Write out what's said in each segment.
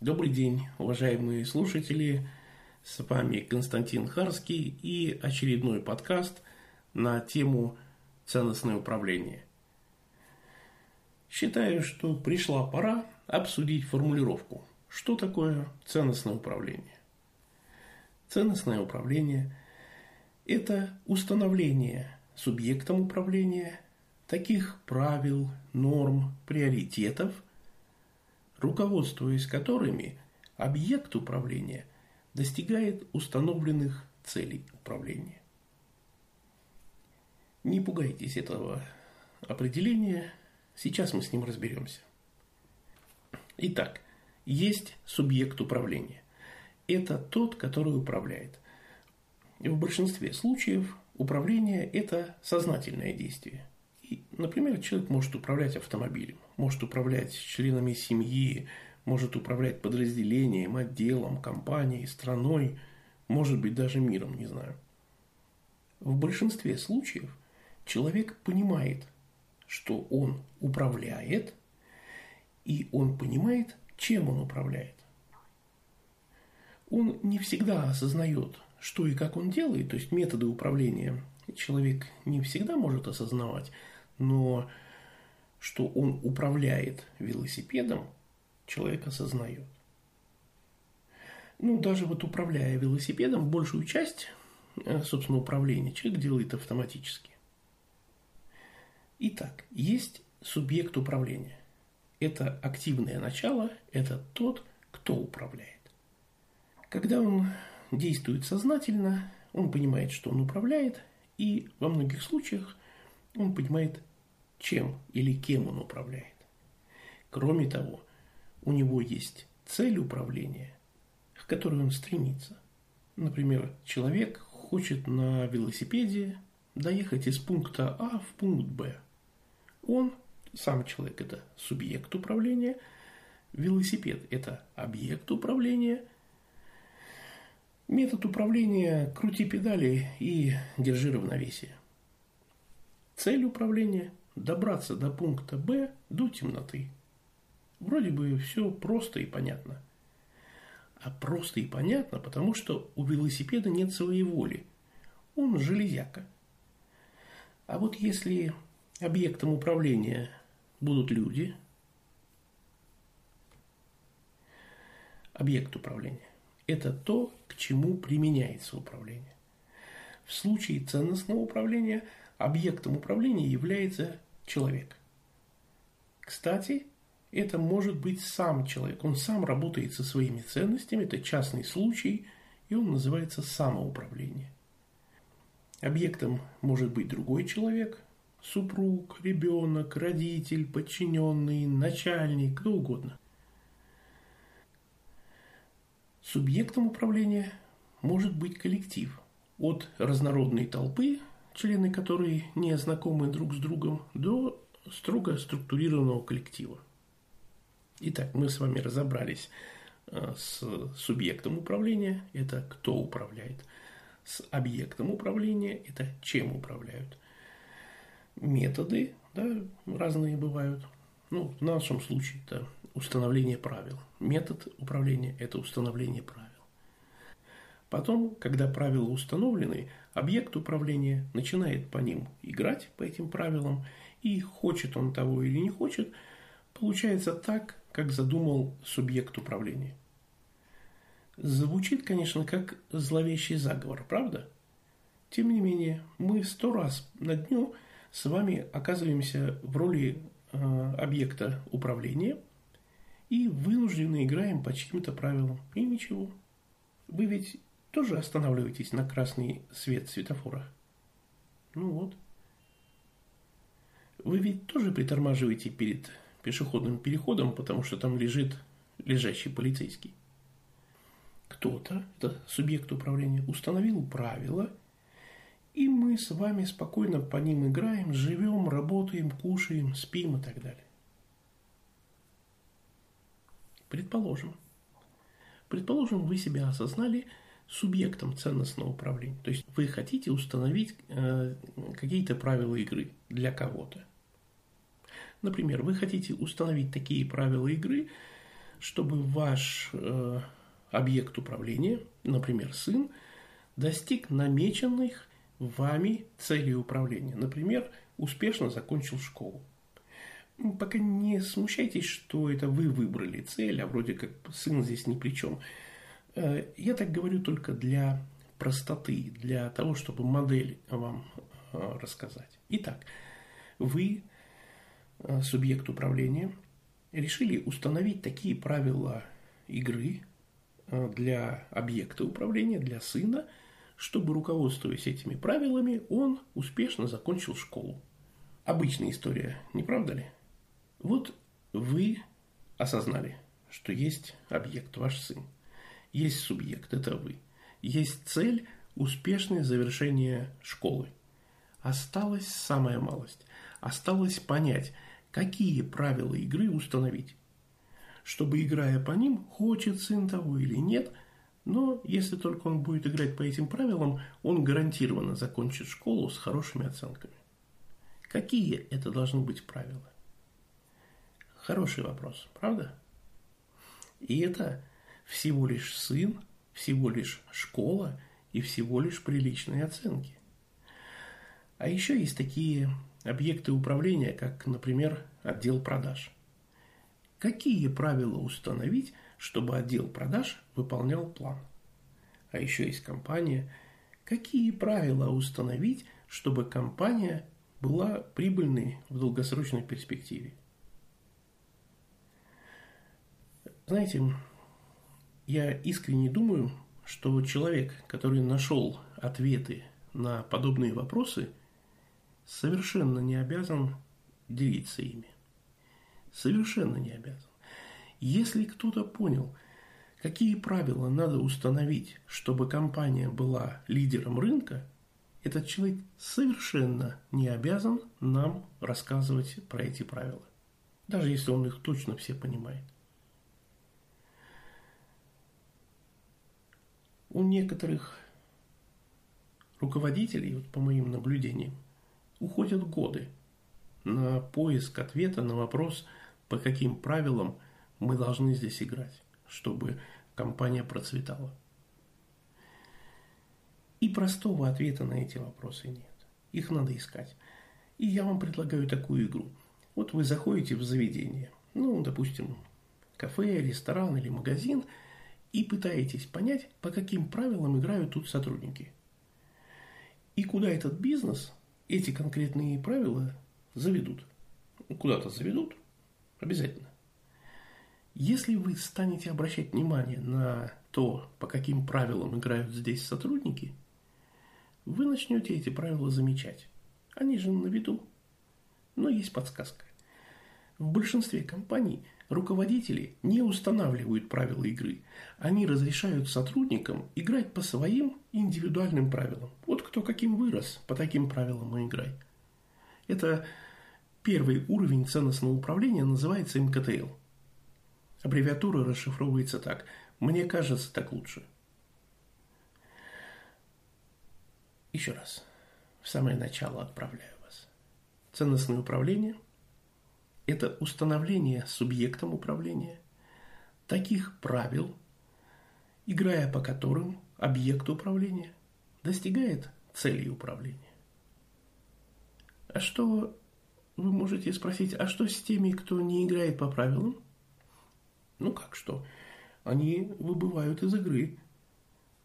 Добрый день, уважаемые слушатели. С вами Константин Харский и очередной подкаст на тему ценностное управление. Считаю, что пришла пора обсудить формулировку. Что такое ценностное управление? Ценностное управление – это установление субъектом управления таких правил, норм, приоритетов – руководствуясь которыми объект управления достигает установленных целей управления. Не пугайтесь этого определения, сейчас мы с ним разберемся. Итак, есть субъект управления. Это тот, который управляет. В большинстве случаев управление – это сознательное действие. И, например, человек может управлять автомобилем, может управлять членами семьи, может управлять подразделением, отделом, компанией, страной, может быть даже миром, не знаю. В большинстве случаев человек понимает, что он управляет, и он понимает, чем он управляет. Он не всегда осознает, что и как он делает, то есть методы управления человек не всегда может осознавать, но что он управляет велосипедом, человек осознает. Ну, даже вот управляя велосипедом, большую часть, э, собственно, управления человек делает автоматически. Итак, есть субъект управления. Это активное начало, это тот, кто управляет. Когда он действует сознательно, он понимает, что он управляет, и во многих случаях он понимает, чем или кем он управляет. Кроме того, у него есть цель управления, к которой он стремится. Например, человек хочет на велосипеде доехать из пункта А в пункт Б. Он, сам человек, это субъект управления, велосипед – это объект управления, метод управления – крути педали и держи равновесие. Цель управления добраться до пункта Б до темноты. Вроде бы все просто и понятно. А просто и понятно, потому что у велосипеда нет своей воли. Он железяка. А вот если объектом управления будут люди, объект управления – это то, к чему применяется управление. В случае ценностного управления объектом управления является человек. Кстати, это может быть сам человек. Он сам работает со своими ценностями, это частный случай, и он называется самоуправление. Объектом может быть другой человек, супруг, ребенок, родитель, подчиненный, начальник, кто угодно. Субъектом управления может быть коллектив от разнородной толпы, члены которой не знакомы друг с другом, до строго структурированного коллектива. Итак, мы с вами разобрались э, с субъектом управления, это кто управляет, с объектом управления, это чем управляют. Методы да, разные бывают. Ну, в нашем случае это установление правил. Метод управления – это установление правил. Потом, когда правила установлены, объект управления начинает по ним играть, по этим правилам, и хочет он того или не хочет, получается так, как задумал субъект управления. Звучит, конечно, как зловещий заговор, правда? Тем не менее, мы сто раз на дню с вами оказываемся в роли э, объекта управления и вынуждены играем по чьим-то правилам. И ничего. Вы ведь тоже останавливаетесь на красный свет светофора? Ну вот. Вы ведь тоже притормаживаете перед пешеходным переходом, потому что там лежит лежащий полицейский. Кто-то, это субъект управления, установил правила, и мы с вами спокойно по ним играем, живем, работаем, кушаем, спим и так далее. Предположим. Предположим, вы себя осознали – субъектом ценностного управления. То есть вы хотите установить э, какие-то правила игры для кого-то. Например, вы хотите установить такие правила игры, чтобы ваш э, объект управления, например, сын, достиг намеченных вами целей управления. Например, успешно закончил школу. Пока не смущайтесь, что это вы выбрали цель, а вроде как сын здесь ни при чем. Э, я так говорю только для простоты, для того, чтобы модель вам э, рассказать. Итак, вы, э, субъект управления, решили установить такие правила игры для объекта управления, для сына, чтобы, руководствуясь этими правилами, он успешно закончил школу. Обычная история, не правда ли? Вот вы осознали, что есть объект, ваш сын. Есть субъект, это вы. Есть цель – успешное завершение школы. Осталась самая малость. Осталось понять, какие правила игры установить. Чтобы, играя по ним, хочет сын того или нет, но если только он будет играть по этим правилам, он гарантированно закончит школу с хорошими оценками. Какие это должны быть правила? Хороший вопрос, правда? И это всего лишь сын, всего лишь школа и всего лишь приличные оценки. А еще есть такие объекты управления, как, например, отдел продаж. Какие правила установить, чтобы отдел продаж выполнял план? А еще есть компания. Какие правила установить, чтобы компания была прибыльной в долгосрочной перспективе? Знаете, я искренне думаю, что человек, который нашел ответы на подобные вопросы, совершенно не обязан делиться ими. Совершенно не обязан. Если кто-то понял, какие правила надо установить, чтобы компания была лидером рынка, этот человек совершенно не обязан нам рассказывать про эти правила, даже если он их точно все понимает. У некоторых руководителей, вот по моим наблюдениям, уходят годы на поиск ответа на вопрос, по каким правилам мы должны здесь играть, чтобы компания процветала. И простого ответа на эти вопросы нет. Их надо искать. И я вам предлагаю такую игру. Вот вы заходите в заведение, ну, допустим, кафе, ресторан или магазин – и пытаетесь понять, по каким правилам играют тут сотрудники. И куда этот бизнес эти конкретные правила заведут. Куда-то заведут, обязательно. Если вы станете обращать внимание на то, по каким правилам играют здесь сотрудники, вы начнете эти правила замечать. Они же на виду. Но есть подсказка. В большинстве компаний – Руководители не устанавливают правила игры. Они разрешают сотрудникам играть по своим индивидуальным правилам. Вот кто каким вырос, по таким правилам и играй. Это первый уровень ценностного управления, называется МКТЛ. Аббревиатура расшифровывается так. Мне кажется, так лучше. Еще раз. В самое начало отправляю вас. Ценностное управление – это установление субъектом управления таких правил, играя по которым объект управления достигает цели управления. А что, вы можете спросить, а что с теми, кто не играет по правилам? Ну как что? Они выбывают из игры,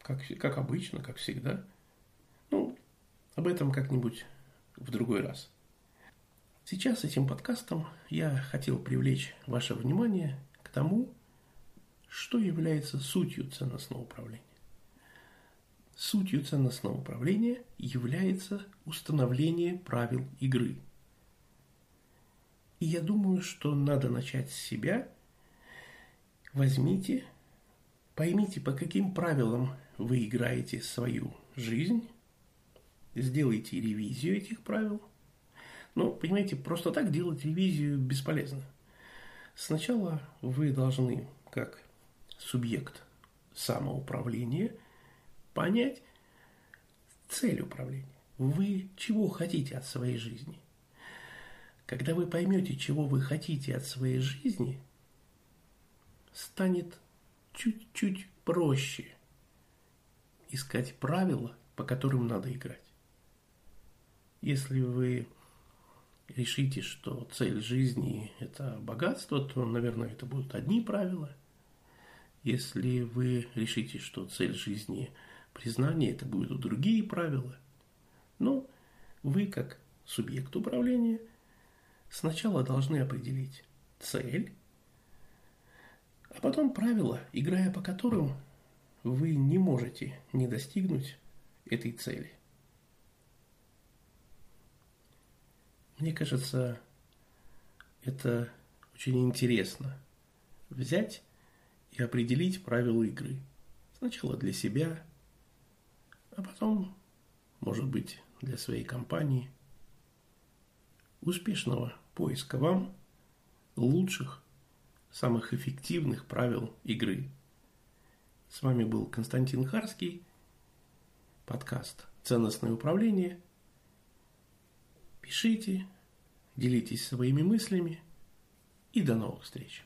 как, как обычно, как всегда. Ну, об этом как-нибудь в другой раз. Сейчас этим подкастом я хотел привлечь ваше внимание к тому, что является сутью ценностного управления. Сутью ценностного управления является установление правил игры. И я думаю, что надо начать с себя. Возьмите, поймите, по каким правилам вы играете свою жизнь, сделайте ревизию этих правил – но, ну, понимаете, просто так делать ревизию бесполезно. Сначала вы должны, как субъект самоуправления, понять цель управления. Вы чего хотите от своей жизни? Когда вы поймете, чего вы хотите от своей жизни, станет чуть-чуть проще искать правила, по которым надо играть. Если вы решите, что цель жизни – это богатство, то, наверное, это будут одни правила. Если вы решите, что цель жизни – признание, это будут другие правила. Но вы, как субъект управления, сначала должны определить цель, а потом правила, играя по которым вы не можете не достигнуть этой цели. Мне кажется, это очень интересно. Взять и определить правила игры. Сначала для себя, а потом, может быть, для своей компании. Успешного поиска вам лучших, самых эффективных правил игры. С вами был Константин Харский, подкаст «Ценностное управление». Пишите, делитесь своими мыслями и до новых встреч.